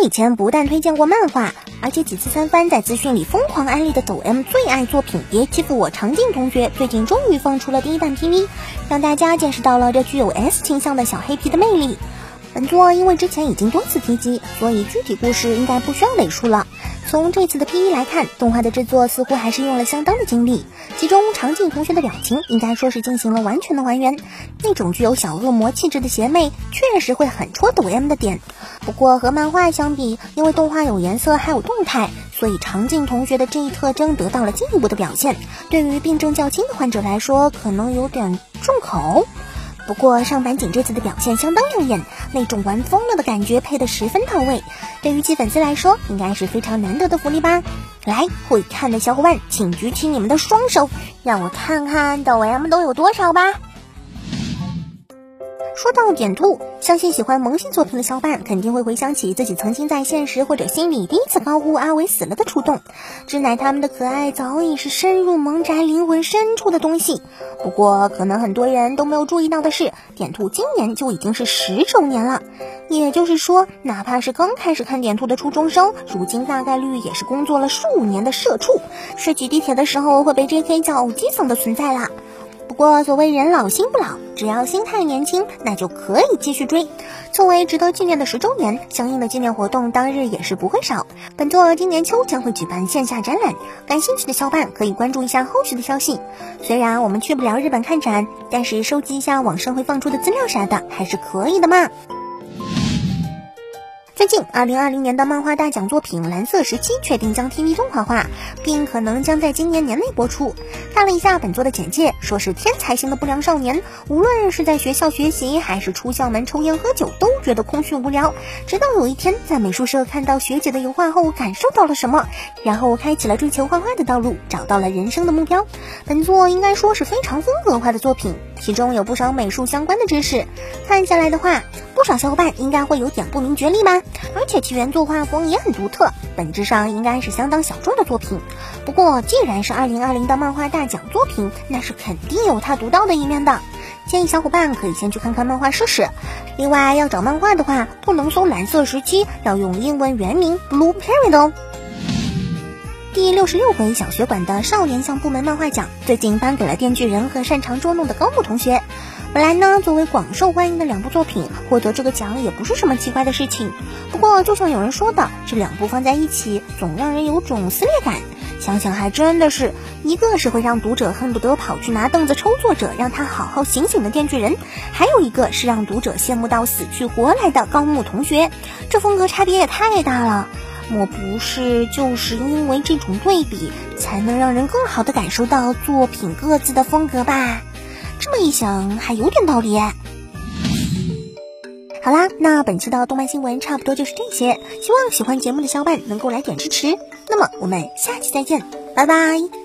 以前不但推荐过漫画，而且几次三番在资讯里疯狂安利的抖 M 最爱作品《别欺负我》，长靖同学最近终于放出了第一弹 PV，让大家见识到了这具有 S 倾向的小黑皮的魅力。本作因为之前已经多次提及，所以具体故事应该不需要累述了。从这次的 P.E 来看，动画的制作似乎还是用了相当的精力，其中长颈同学的表情应该说是进行了完全的还原。那种具有小恶魔气质的邪魅，确实会很戳抖 M 的点。不过和漫画相比，因为动画有颜色还有动态，所以长颈同学的这一特征得到了进一步的表现。对于病症较轻的患者来说，可能有点重口。不过上坂井这次的表现相当亮眼，那种玩疯了的感觉配得十分到位，对于其粉丝来说应该是非常难得的福利吧。来，会看的小伙伴请举起你们的双手，让我看看抖 M 都有多少吧。说到点兔，相信喜欢萌系作品的小伙伴肯定会回想起自己曾经在现实或者心里第一次高呼阿伟死了的触动。知乃他们的可爱早已是深入萌宅灵魂深处的东西。不过，可能很多人都没有注意到的是，点兔今年就已经是十周年了。也就是说，哪怕是刚开始看点兔的初中生，如今大概率也是工作了数年的社畜，是挤地铁的时候会被 JK 叫基层的存在啦。不过，所谓人老心不老，只要心态年轻，那就可以继续追。作为值得纪念的十周年，相应的纪念活动当日也是不会少。本作今年秋将会举办线下展览，感兴趣的小伙伴可以关注一下后续的消息。虽然我们去不了日本看展，但是收集一下网上会放出的资料啥的还是可以的嘛。最近，二零二零年的漫画大奖作品《蓝色时期》确定将 TV 动画化，并可能将在今年年内播出。看了一下本作的简介，说是天才型的不良少年，无论是在学校学习，还是出校门抽烟喝酒，都觉得空虚无聊。直到有一天在美术社看到学姐的油画后，感受到了什么，然后开启了追求画画的道路，找到了人生的目标。本作应该说是非常风格化的作品，其中有不少美术相关的知识。看下来的话，不少小伙伴应该会有点不明觉厉吧。而且其原作画风也很独特，本质上应该是相当小众的作品。不过既然是二零二零的漫画大奖作品，那是肯定有它独到的一面的。建议小伙伴可以先去看看漫画试试。另外要找漫画的话，不能搜蓝色时期，要用英文原名 Blue Period。第六十六回小学馆的少年向部门漫画奖，最近颁给了电锯人和擅长捉弄的高木同学。本来呢，作为广受欢迎的两部作品，获得这个奖也不是什么奇怪的事情。不过，就像有人说的，这两部放在一起，总让人有种撕裂感。想想还真的是，一个是会让读者恨不得跑去拿凳子抽作者，让他好好醒醒的电锯人，还有一个是让读者羡慕到死去活来的高木同学。这风格差别也太大了，莫不是就是因为这种对比，才能让人更好的感受到作品各自的风格吧？这么一想，还有点道理。好啦，那本期的动漫新闻差不多就是这些，希望喜欢节目的小伙伴能够来点支持。那么我们下期再见，拜拜。